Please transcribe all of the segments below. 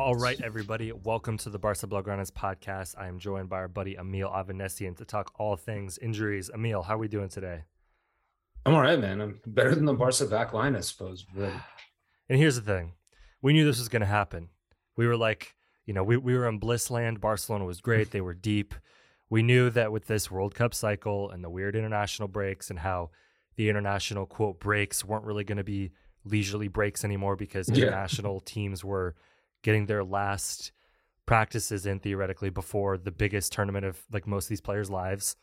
All right, everybody, welcome to the Barca Blaugranes podcast. I am joined by our buddy Emil Avanesian to talk all things injuries. Emil, how are we doing today? I'm all right, man. I'm better than the Barca back line, I suppose. But... And here's the thing we knew this was going to happen. We were like, you know, we, we were in bliss land. Barcelona was great, they were deep. We knew that with this World Cup cycle and the weird international breaks and how the international quote breaks weren't really going to be leisurely breaks anymore because Yeah. international teams were getting their last practices in theoretically before the biggest tournament of like most of these players' lives.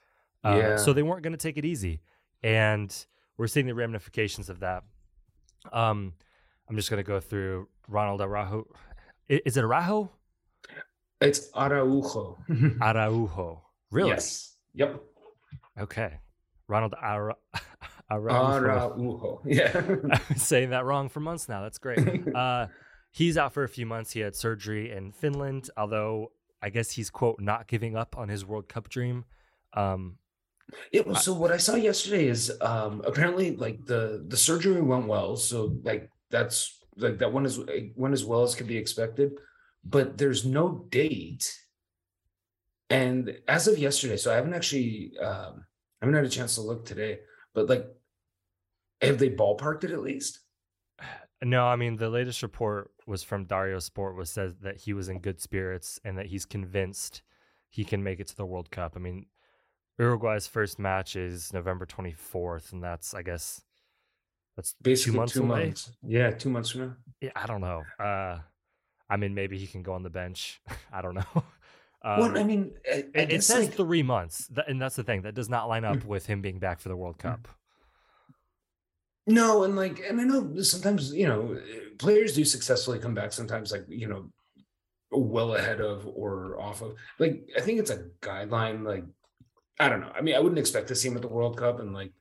Uh, Yeah. So they weren't going to take it easy, and we're seeing the ramifications of that. Um, I'm just going to go through Ronald Araujo. Is it Araujo? It's Araujo. Araujo. Really? Yes. Yep. Okay. Ronald Ara- Araujo. Araujo. Yeah. I've been saying that wrong for months now. That's great. Uh, he's out for a few months. He had surgery in Finland, although I guess he's quote not giving up on his World Cup dream. Um, It was so what I saw yesterday is um apparently like the the surgery went well. So like that's like that one as went as well as could be expected, but there's no date. And as of yesterday, so I haven't actually um I haven't had a chance to look today, but like have they ballparked it at least? no, I mean the latest report was from Diario Sport was says that he was in good spirits and that he's convinced he can make it to the World Cup. I mean, Uruguay's first match is November 24th, and that's I guess that's Basically two months away. Yeah, two months from now. Yeah, I don't know. Uh, I mean, maybe he can go on the bench. I don't know. well, Um, I mean, I, I it, it says like, three months, and that's the thing that does not line up Mm. with him being back for the World Cup. No, and like, and I know sometimes you know players do successfully come back. Sometimes, like you know, well ahead of or off of. Like, I think it's a guideline. Like, I don't know. I mean, I wouldn't expect to see him at the World Cup, and like,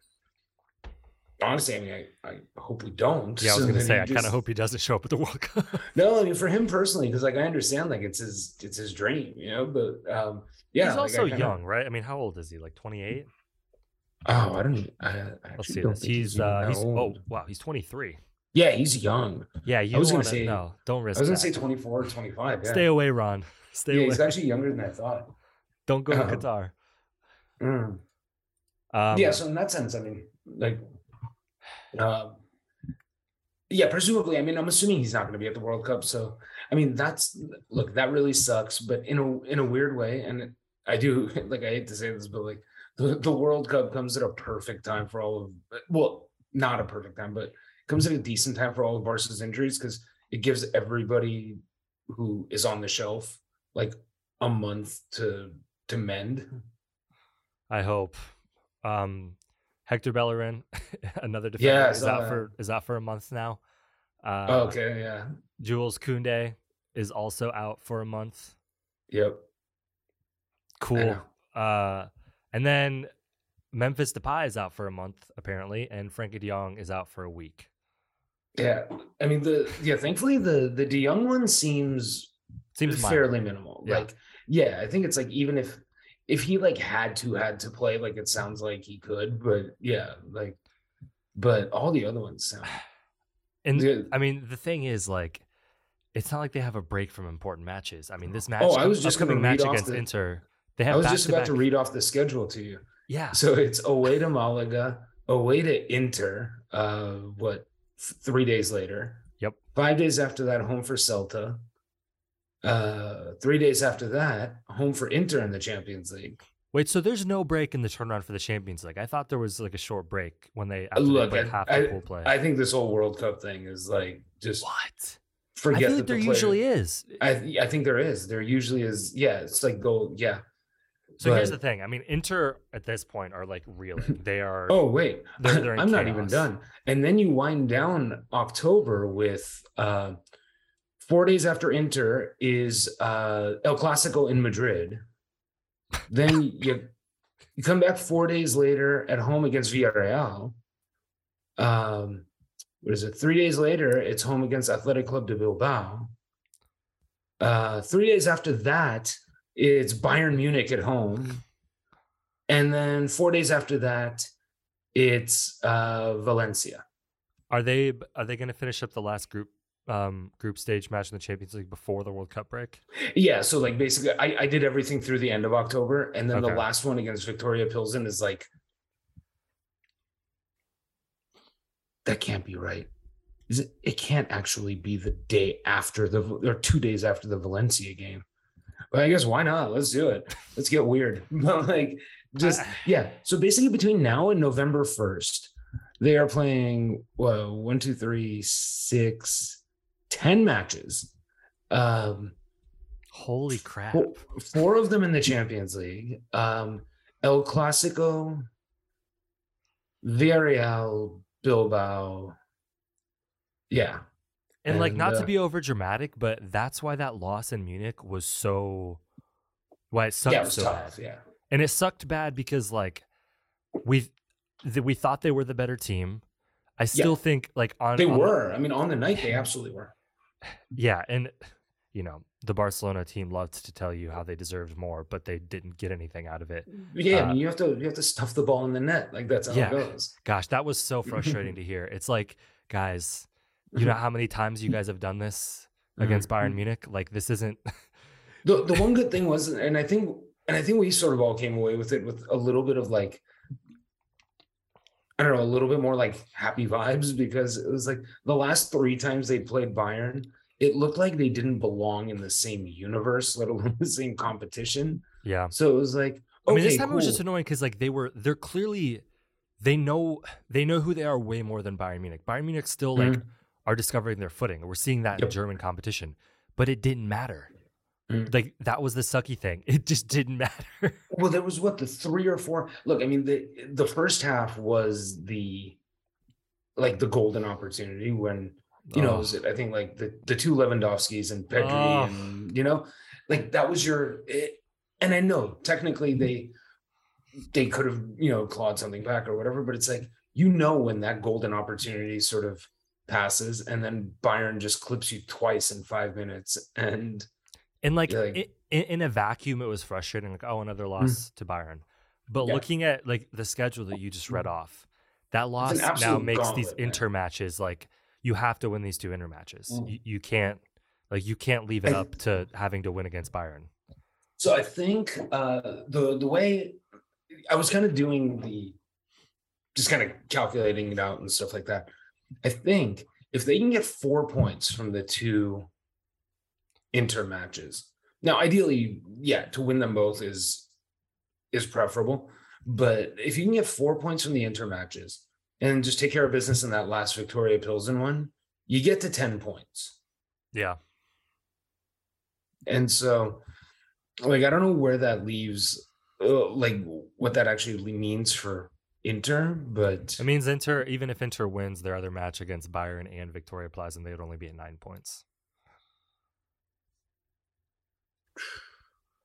honestly, I mean, I, I hope we don't. Yeah, I was so gonna say he I kind of hope he doesn't show up at the World Cup. No, I mean, for him personally, because like I understand, like it's his, it's his dream, you know. But um, yeah, He's like, also kinda- young, right? I mean, how old is he? Like twenty eight? Oh, I don't. I, I Let's see don't this. think He's uh, he's oh wow, he's twenty three. Yeah, he's young. Yeah, you was gonna say- no, don't risk that. I was gonna that. say 24 or 25. Yeah. Stay away, Ron. Stay yeah, away. he's actually younger than I thought. Don't go to Um, Qatar. Mm. Um, yeah, so in that sense, I mean, like, uh, yeah, presumably, I mean, I'm assuming he's not going to be at the World Cup. So, I mean, that's look, that really sucks, but in a in a weird way, and I do like I hate to say this, but like the, the World Cup comes at a perfect time for all of well, not a perfect time, but comes at a decent time for all of Barca's injuries because it gives everybody who is on the shelf like a month to to mend. I hope. Um, Hector Bellerin, another defender, Yeah, is out that. for is out for a month now. Uh, Oh, okay, yeah. Jules Koundé is also out for a month. Yep. Cool. Uh, and then Memphis Depay is out for a month apparently, and Frenkie De Jong is out for a week. Yeah. I mean the yeah, thankfully the the De Jong one seems Seems minor. fairly minimal. Yeah. Like, yeah, I think it's like even if if he like had to had to play, like it sounds like he could, but yeah, like but all the other ones sound And Yeah. I mean, the thing is, like, it's not like they have a break from important matches. I mean, this oh, match. Oh, I was just gonna match read against the- Inter. They have I was just about back-to-back- read off the schedule to you. Yeah, So it's away to Malaga, away to Inter. Uh, what? Three days later. Yep. Five days after that, home for Celta. Uh, three days after that, home for Inter in the Champions League. Wait, so there's no break in the turnaround for the Champions League? I thought there was like a short break when they Look, they I, half the I, pool play. I think this whole World Cup thing is like just what? forget. I feel like that the there player- usually is. I I think there is. There usually is. Yeah, it's like go. Yeah. So here's the thing. I mean, Inter at this point are like reeling. They are. Oh wait, They're- they're I'm not even done. And then you wind down October with uh, four days after Inter is uh, El Clasico in Madrid. Then you you come back four days later at home against Villarreal. Um, what is it? Three days later, it's home against Athletic Club de Bilbao. Uh, three days after that, it's Bayern Munich at home. And then four days after that, it's uh, Valencia. Are they are they going to finish up the last group um group stage match in the Champions League before the World Cup break? Yeah, so like basically, I, I did everything through the end of October, and then Okay. the last one against Victoria Pilsen is like that can't be right. Is it? It can't actually be the day after the or two days after the Valencia game. But I guess why not? Let's do it. Let's get weird. But like, just yeah. So basically, between now and November first, they are playing well, one, two, three, six, ten matches. Um, Holy crap! Four, four of them in the Champions League. Um, El Clasico, Villarreal, Bilbao. Yeah. And like, not And, to uh, be over dramatic, but that's why that loss in Munich was so. Why it sucked yeah, it so tough. bad, Yeah. and it sucked bad because like we th- we thought they were the better team. I still think like on They on the- were. I mean, on the night, they absolutely were. yeah, and you know the Barcelona team loved to tell you how they deserved more, but they didn't get anything out of it. Yeah, I Uh, mean, you have to you have to stuff the ball in the net. Like that's how Yeah. it goes. Gosh, that was so frustrating to hear. It's like, guys, you know mm-hmm. how many times you guys have done this mm-hmm. against Bayern mm-hmm. Munich? Like this isn't. the the one good thing was, and I think, and I think we sort of all came away with it with a little bit of like, I don't know, a little bit more like happy vibes because it was like the last three times they played Bayern, it looked like they didn't belong in the same universe, let alone the same competition. yeah. So it was like, I mean, this okay, time it was just annoying because like they were they're clearly they know they know who they are way more than Bayern Munich. Bayern Munich still like Mhm. Are discovering their footing. We're seeing that in Yep. German competition, but it didn't matter. Mhm. Like that was the sucky thing. It just didn't matter. Well, there was what the three or four. Look, I mean, the the first half was the like the golden opportunity when you know, Oh. was it, I think like the the two Lewandowskis and Pedri, Oh. and you know, like that was your. It, and I know technically they they could have you know clawed something back or whatever, but it's like you know when that golden opportunity sort of passes, and then Bayern just clips you twice in five minutes, and And like, like- in, in a vacuum, it was frustrating. Like, oh, another loss to Bayern. But Mm. Yeah. looking at like the schedule that you just read off, that loss now makes these gauntlet, man. inter matches like you have to win these two inter matches. Mm. You, you can't like you can't leave it I- up to having to win against Bayern. So I think uh, the the way I was kind of doing the just kind of calculating it out and stuff like that. I think if they can get four points from the two inter matches, now ideally, yeah, to win them both is is preferable. But if you can get four points from the inter matches and just take care of business in that last Victoria Pilsen one, you get to ten points. Yeah. And so, like, I don't know where that leaves, uh, like, what that actually means for Inter, but It means Inter, even if Inter wins their other match against Bayern and Victoria Plaza, and they would only be at nine points.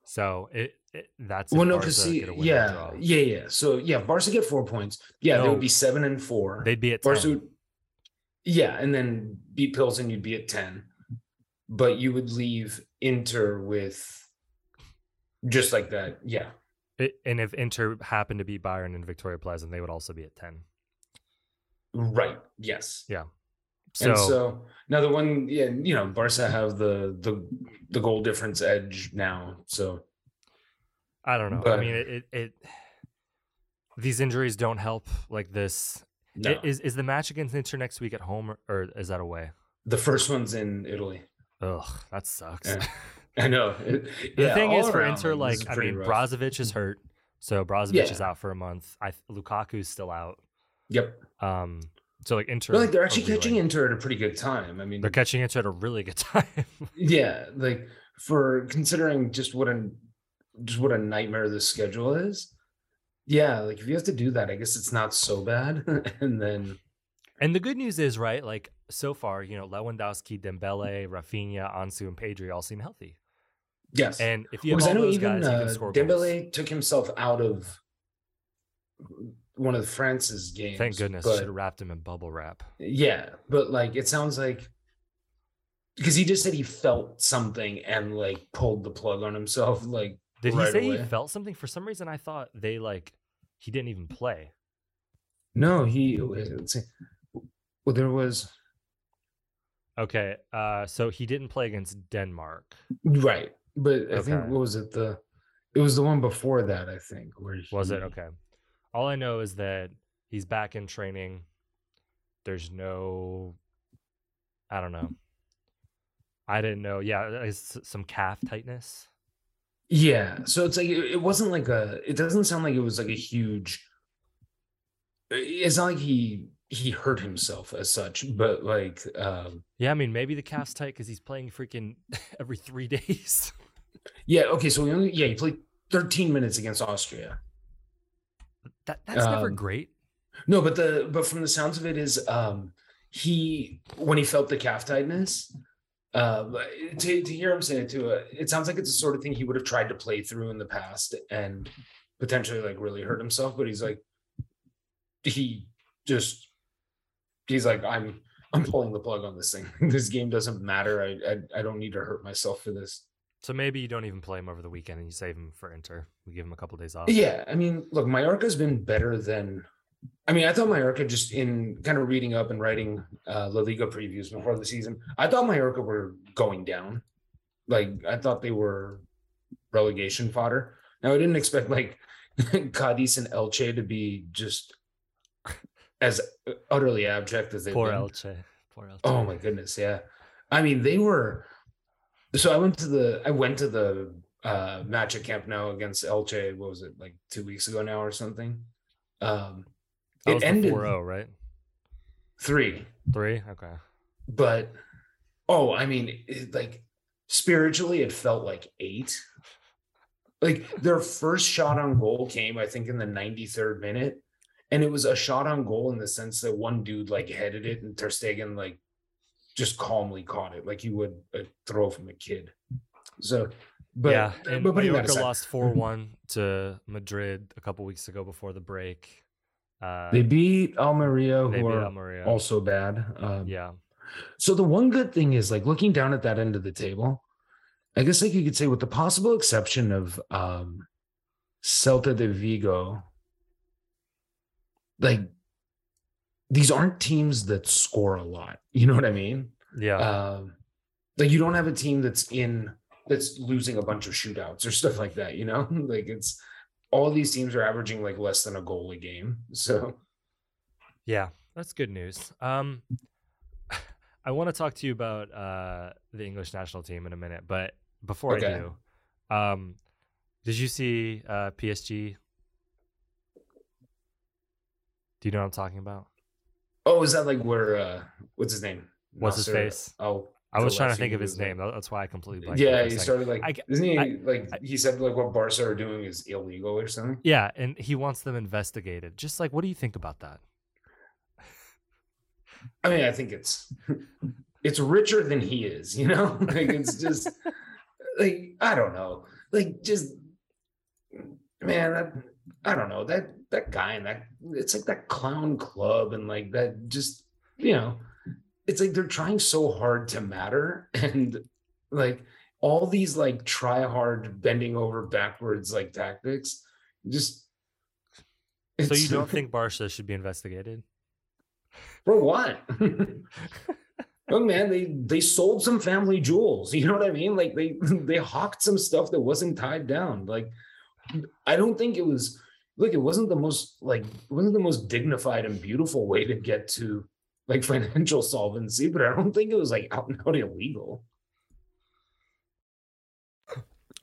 So it, it that's well, no, because see, get a win or yeah, yeah, yeah. So, yeah, Barca get four points. Yeah, they No. would be seven and four. they'd be at Barca, 10. would, yeah, and then beat Pilsen, you'd be at 10. But you would leave Inter with just like that. Yeah. It, and if Inter happened to beat Bayern and Victoria Plaza, they would also be at ten. Right. Yes. So, and so now the one, yeah, you know, Barca have the the the goal difference edge now. So I don't know. I mean, it, it, it these injuries don't help like this. no, Is is the match against Inter next week at home or, or is that away? the first one's in Italy. Ugh, that sucks. Yeah. I know. It- The yeah, thing is for Inter, like I mean, rough. Brozovic is hurt, so Brozovic Yeah. is out for a month. I Lukaku's still out. Yep. Um, so like Inter, But like they're actually catching reeling. Inter at a pretty good time. I mean, They're catching Inter at a really good time. yeah, like for considering just what a just what a nightmare this schedule is. Yeah, like if you have to do that, I guess it's not so bad. and then and the good news is, right? Like so far, you know, Lewandowski, Dembele, Raphinha, Ansu, and Pedri all seem healthy. Yes, And if you have because I know those even guys, you uh, can score goals. Dembele took himself out of one of France's games. Thank goodness, but- should have wrapped him in bubble wrap. Yeah, but like it sounds like because he just said he felt something and like pulled the plug on himself. Like, Did he right say he felt something? For some reason, I thought they like he didn't even play. no, he. wait, Let's see. Well, there was Okay, uh, so he didn't play against Denmark. right, but I Okay. think what was it the? It was the one before that, I think. Where Was it okay? All I know is that he's back in training. There's no, I don't know. I didn't know. Yeah, it's some calf tightness. Yeah, so it's like it, it wasn't like a. It doesn't sound like it was like a huge. It's not like he he hurt himself as such, but like um Yeah, I mean maybe the calf's tight because he's playing freaking every three days. Yeah. Okay, so he only yeah he played 13 minutes against Austria. That that's never Um, great. No, but the but from the sounds of it is um he when he felt the calf tightness, uh to, to hear him say it too, uh, it sounds like it's the sort of thing he would have tried to play through in the past and potentially like really hurt himself, but he's like he just he's like I'm I'm pulling the plug on this thing. this game doesn't matter. I, I I don't need to hurt myself for this. So maybe you don't even play him over the weekend and you save him for Inter. We give him a couple days off. Yeah, I mean, look, Mallorca's been better than. I mean, I thought Mallorca just in kind of reading up and writing uh, La Liga previews before the season. I thought Mallorca were going down. Like I thought they were relegation fodder. Now I didn't expect like Cadiz and Elche to be just as utterly abject as they Poor been. Elche. Poor Elche. Oh my goodness, yeah. I mean, they were. So I went to the I went to the uh match at Camp Nou against Elche. What was it like two weeks ago now or something? Um, it ended 4-0, right? three, Three? Okay. but oh, I mean, it, like spiritually, it felt like eight. Like their first shot on goal came, I think, in the 93rd minute. And it was a shot on goal in the sense that one dude like headed it and Ter Stegen like just calmly caught it like you would a throw from a kid. So, but yeah, and but Mallorca lost 4-1 to Madrid a couple weeks ago before the break. Uh, they beat Almeria, they who beat are Almeria. also bad. Um, yeah. So the one good thing is like looking down at that end of the table, I guess like you could say with the possible exception of um Celta de Vigo, like these aren't teams that score a lot. You know what I mean? Yeah. Um like you don't have a team that's in that's losing a bunch of shootouts or stuff like that, you know? like it's all these teams are averaging like less than a goal a game. So Yeah, that's good news. Um, I want to talk to you about uh, the English national team in a minute, but before Okay. I do, um, did you see uh, PSG? Do you know what I'm talking about? Oh, is that like where uh what's his name? What's his face? Oh I was trying to think of his was, like- name. That's why I completely blanked. yeah, he started like, I isn't he I- like I- he said like what Barca are doing is illegal or something? Yeah, and he wants them investigated. Just like, what do you think about that? I mean, I think it's it's richer than he is, you know? like it's just like I don't know. Like just man, that, I don't know. That that guy and that it's like that clown club and like that just you know, it's like they're trying so hard to matter and like all these like try hard bending over backwards like tactics just So you don't think Barca should be investigated? for what oh man, they they sold some family jewels. You know what I mean? Like they they hawked some stuff that wasn't tied down. Like I don't think it was look, it wasn't the most like it wasn't the most dignified and beautiful way to get to like financial solvency, but I don't think it was like out and out illegal.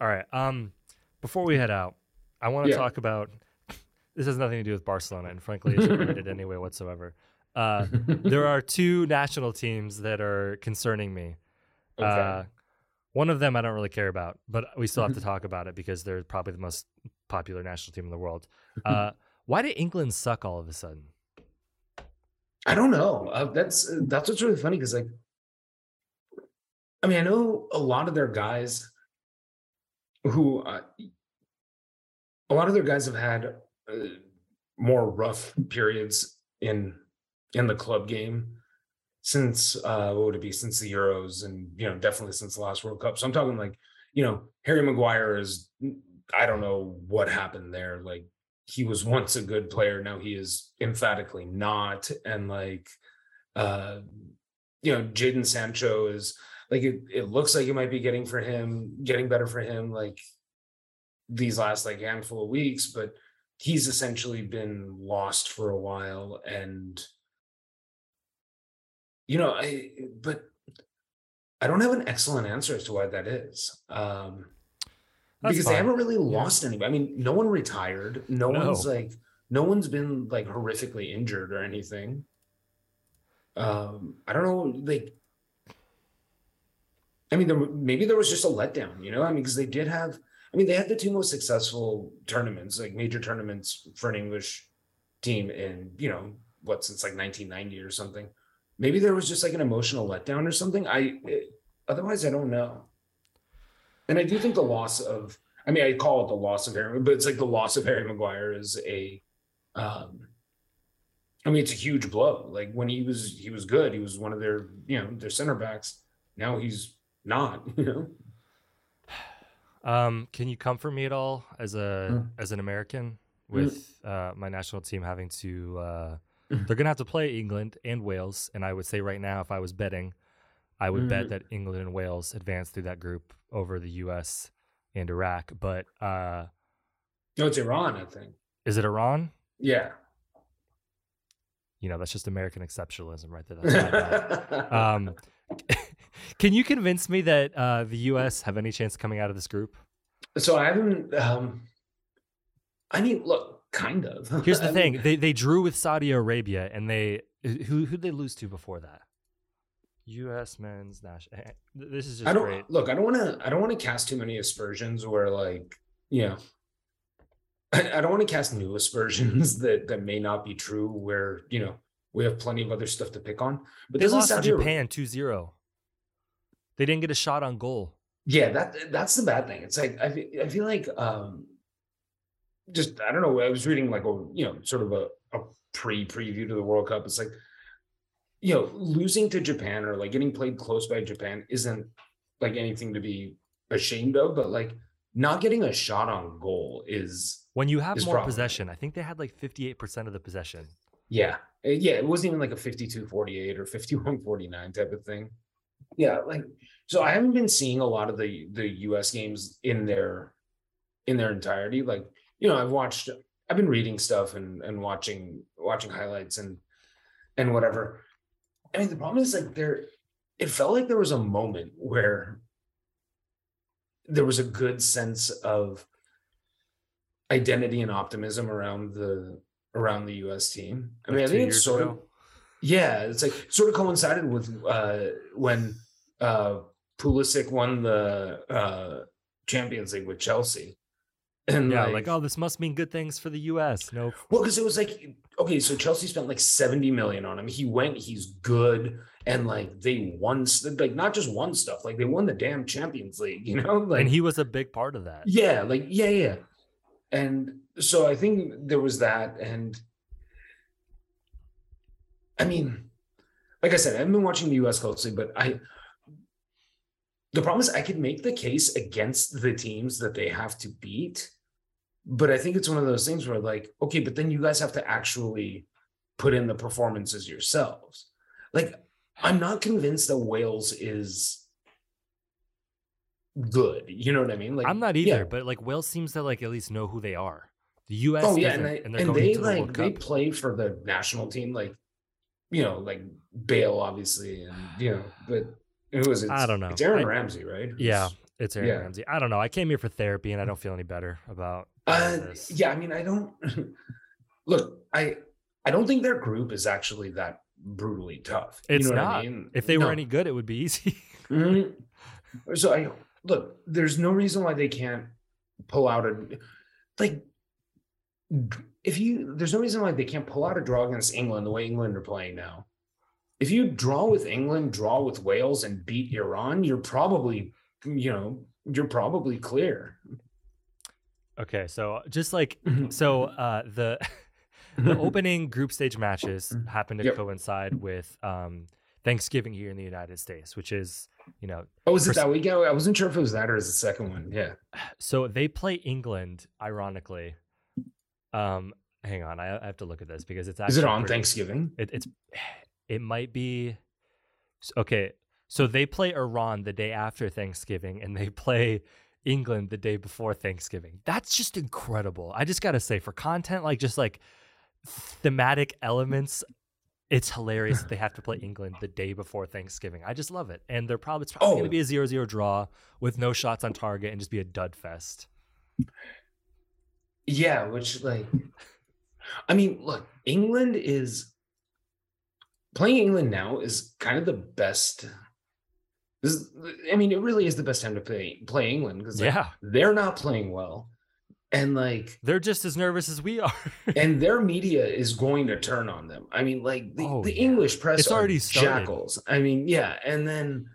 All right. Um, before we head out, I want to Yeah. talk about. This has nothing to do with Barcelona, and frankly, it shouldn't read it anyway whatsoever. Uh, there are two national teams that are concerning me. Okay. Uh, one of them I don't really care about, but we still have to talk about it because they're probably the most popular national team in the world. Uh, why did England suck all of a sudden? I don't know. Uh, that's that's what's really funny because like, I mean, I know a lot of their guys who uh, a lot of their guys have had uh, more rough periods in in the club game since uh what would it be since the Euros and you know definitely since the last World Cup. So I'm talking like you know Harry Maguire is I don't know what happened there. Like he was once a good player, now he is emphatically not. And like uh you know Jadon Sancho is like it, it looks like it might be getting for him, getting better for him like these last like handful of weeks, but he's essentially been lost for a while and you know i but i don't have an excellent answer as to why that is um because they haven't really lost anybody. I mean no one retired. No, No. one's like no one's been like horrifically injured or anything. Um i don't know like i mean there, maybe there was just a letdown you know? I mean because they did have i mean they had the two most successful tournaments like major tournaments for an english team in you know what since like 1990 or something maybe there was just like an emotional letdown or something. I it, otherwise i don't know. And i do think the loss of i mean i call it the loss of harry but it's like the loss of harry maguire is a um i mean it's a huge blow. Like when he was he was good he was one of their you know their center backs. Now he's not you know? Um, can you comfort me at all as a Mm. as an American with uh, my national team having to? Uh, they're gonna have to play England and Wales, and I would say right now, if I was betting, I would bet Mm. that England and Wales advance through that group over the U.S. and Iraq. But uh, no it's iran i think is it Iran? yeah You know, that's just American exceptionalism right there. That's um, can you convince me that uh, the U.S. have any chance of coming out of this group? so i haven't um i mean look kind of Here's the thing: mean, they they drew with Saudi Arabia, and they who who they lose to before that? U.S. men's national. This is just I don't great. look. I don't want to. I don't want to cast too many aspersions where, like, you know, I, I don't want to cast new aspersions that that may not be true. Where you know we have plenty of other stuff to pick on. But They lost to Japan 2-0. They didn't get a shot on goal. Yeah, that that's the bad thing. It's like I I feel like um just I don't know. I was reading like a you know sort of a, a pre preview to the World Cup. It's like you know losing to Japan or like getting played close by Japan isn't like anything to be ashamed of, but like not getting a shot on goal is When you have more problematic. possession, I think they had like 58% of the possession. yeah Uh, yeah it wasn't even like a 52-48 or 51-49 type of thing yeah like so i haven't been seeing a lot of the the us games in their in their entirety like you know i've watched i've been reading stuff and and watching watching highlights and and whatever i mean the problem is like there it felt like there was a moment where there was a good sense of identity and optimism around the around the US team. I mean, Like I think it's sort ago? of yeah, it's like sort of coincided with uh when uh Pulisic won the uh Champions League with Chelsea. And Yeah, like, like, oh, this must mean good things for the U.S. No, well, because it was like, okay, so Chelsea spent like 70 million on him. He went, he's good, and like they won, like not just won stuff, like they won the damn Champions League, you know? Like and he was a big part of that. yeah, like yeah, yeah. And so I think there was that, and I mean, like I said, I haven't been watching the US closely, but I the problem is I could make the case against the teams that they have to beat, but I think it's one of those things where like, okay, but then you guys have to actually put in the performances yourselves. Like I'm not convinced that Wales is good. You know what I mean? Like I'm not either, yeah. but like Wales seems to like at least know who they are. The U.S. Oh yeah, and, I, and and they the like they play for the national team, like you know, like Bale obviously, and you know, but who is it? I don't know. It's Aaron I- Ramsey, right? Yeah, Who's- it's Aaron yeah. Ramsey. I don't know. I came here for therapy, and I don't feel any better about Uh, yeah, I mean, I don't look. I I don't think their group is actually that brutally tough. It's you know not. What I mean? If they were any good, it would be easy. Mhm. So I look. There's no reason why they can't pull out a like. If you, there's no reason why they can't pull out a draw against England the way England are playing now. If you draw with England, draw with Wales, and beat Iran, you're probably, you know, you're probably clear. okay, so just like Mhm. so, uh, the the opening group stage matches happen to Yep. coincide with um, Thanksgiving here in the United States, which is you know Oh, was it that weekend? I wasn't sure if it was that or is the second one. Yeah. so they play England, ironically. Um, hang on, I, I have to look at this because it's actually Is it on pretty- Thanksgiving? It, it's it might be okay. So they play Iran the day after Thanksgiving, and they play England the day before Thanksgiving. That's just incredible. I just gotta say, for content, like just like thematic elements, it's hilarious that they have to play England the day before Thanksgiving. I just love it, and they're probably it's probably Oh. gonna be a 0-0 draw with no shots on target and just be a dud fest. Yeah, which like I mean, look, England is playing England now is kind of the best. This is, I mean, it really is the best time to play play England because yeah, they're not playing well, and like, they're just as nervous as we are. and their media is going to turn on them. I mean, like the, Oh, the yeah. English press It's are already started. jackals. I mean, yeah, and then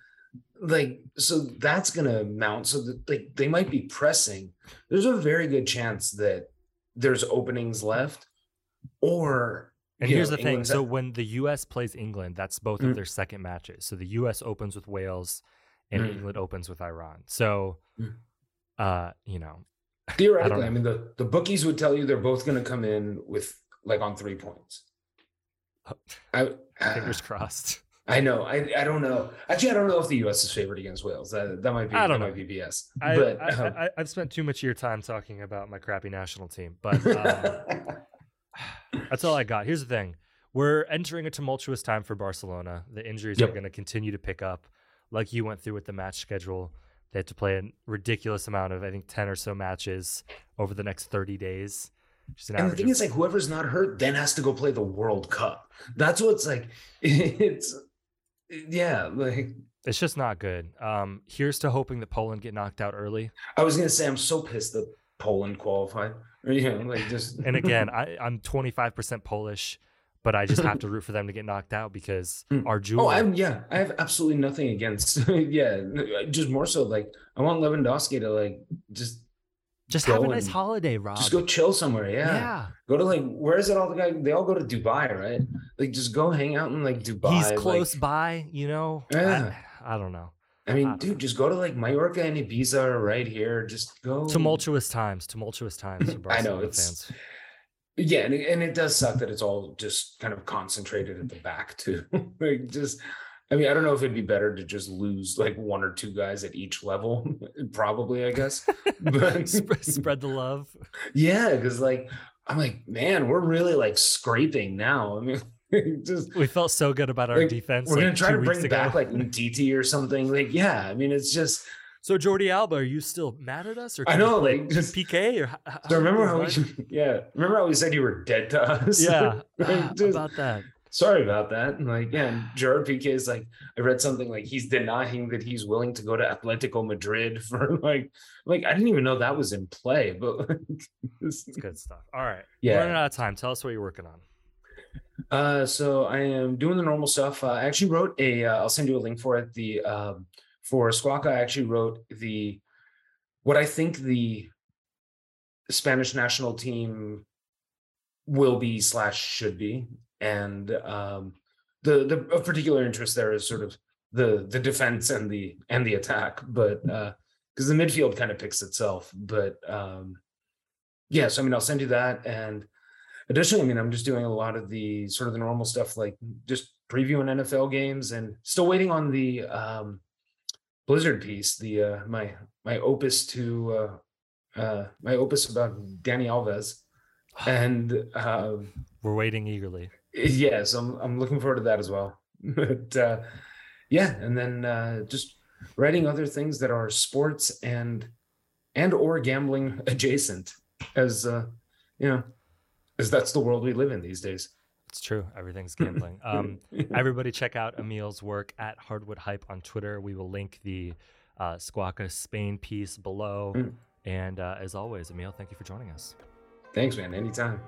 like so that's gonna mount so that like they might be pressing. There's a very good chance that there's openings left, or And you here's know, the thing: so when the U.S. plays England, that's both Mm. of their second matches. So the U.S. opens with Wales, and Mm. England opens with Iran. So, Mm. uh, you know, theoretically, know. I, mean the the bookies would tell you they're both gonna come in with like on three points. I fingers crossed. I know. I, I don't know. Actually, I don't know if the U.S. is favored against Wales. That that might be. I don't know. BS. I, but I, um, I, I've spent too much of your time talking about my crappy national team, but um, that's all I got. Here's the thing: we're entering a tumultuous time for Barcelona. The injuries are going to continue to pick up, like you went through with the match schedule. They have to play a ridiculous amount of, I think, ten or so matches over the next thirty days. And the thing of- is, like, whoever's not hurt then has to go play the World Cup. That's what's like. It's yeah. Like It's just not good. Um, here's to hoping that Poland get knocked out early. I was gonna say, I'm so pissed that Poland qualified. Know, like just And again, I, I'm 25% Polish, but I just have to root for them to get knocked out because Mm. our jewel. Oh, I'm yeah. I have absolutely nothing against. yeah, just more so like I want Lewandowski to like just just have a nice and- holiday, Rob. just go chill somewhere. Yeah. yeah. Go to like where is it all the guy? They all go to Dubai, right? Like just go hang out in like Dubai. He's like- close by, you know. Yeah. I, I don't know. I mean, dude, just go to like Mallorca and Ibiza are right here. Just go. Tumultuous times, tumultuous times for I know, it's- fans. Yeah, and it, and it does suck that it's all just kind of concentrated at the back too. like just, I mean, I don't know if it'd be better to just lose like one or two guys at each level. Probably, I guess. But spread, spread the love. yeah, because like I'm like, man, we're really like scraping now. I mean, just We felt so good about our Like, defense. we're like, gonna try to weeks bring ago. back like Titi or something. Like, yeah, I mean, it's just. So Jordi Alba, are you still mad at us, or I can you know, like, just- PK, or h- h- So remember how is we, yeah, remember how we said you were dead to us? yeah Like, just- about that. sorry about that. And like, yeah, and Gerard Piqué is like, I read something like he's denying that he's willing to go to Atletico Madrid for like, like I didn't even know that was in play, but like, It's good stuff. All right, Yeah. we're running out of time. Tell us what you're working on. Uh, so I am doing the normal stuff. Uh, I actually wrote a, uh, I'll send you a link for it. The um, for Squawka, I actually wrote the what I think the Spanish national team will be slash should be, and um, the the of particular interest there is sort of the the defense and the and the attack, but because the midfield kind of picks itself. But um, yeah, so I mean, I'll send you that, and additionally, I mean, I'm just doing a lot of the sort of the normal stuff, like just previewing NFL games, and still waiting on the um, Blizzard piece, the uh, my my opus to uh, uh, my opus about Dani Alves, and uh, we're waiting eagerly. Yes, I'm I'm looking forward to that as well. but uh, yeah, and then uh, just writing other things that are sports and and or gambling adjacent, as uh, you know, as that's the world we live in these days. It's true. Everything's gambling. Um, everybody, check out Emil's work at Hardwood Hype on Twitter. We will link the uh, Squawka Spain piece below. Mm. And uh, as always, Emil, thank you for joining us. Thanks, man. Anytime.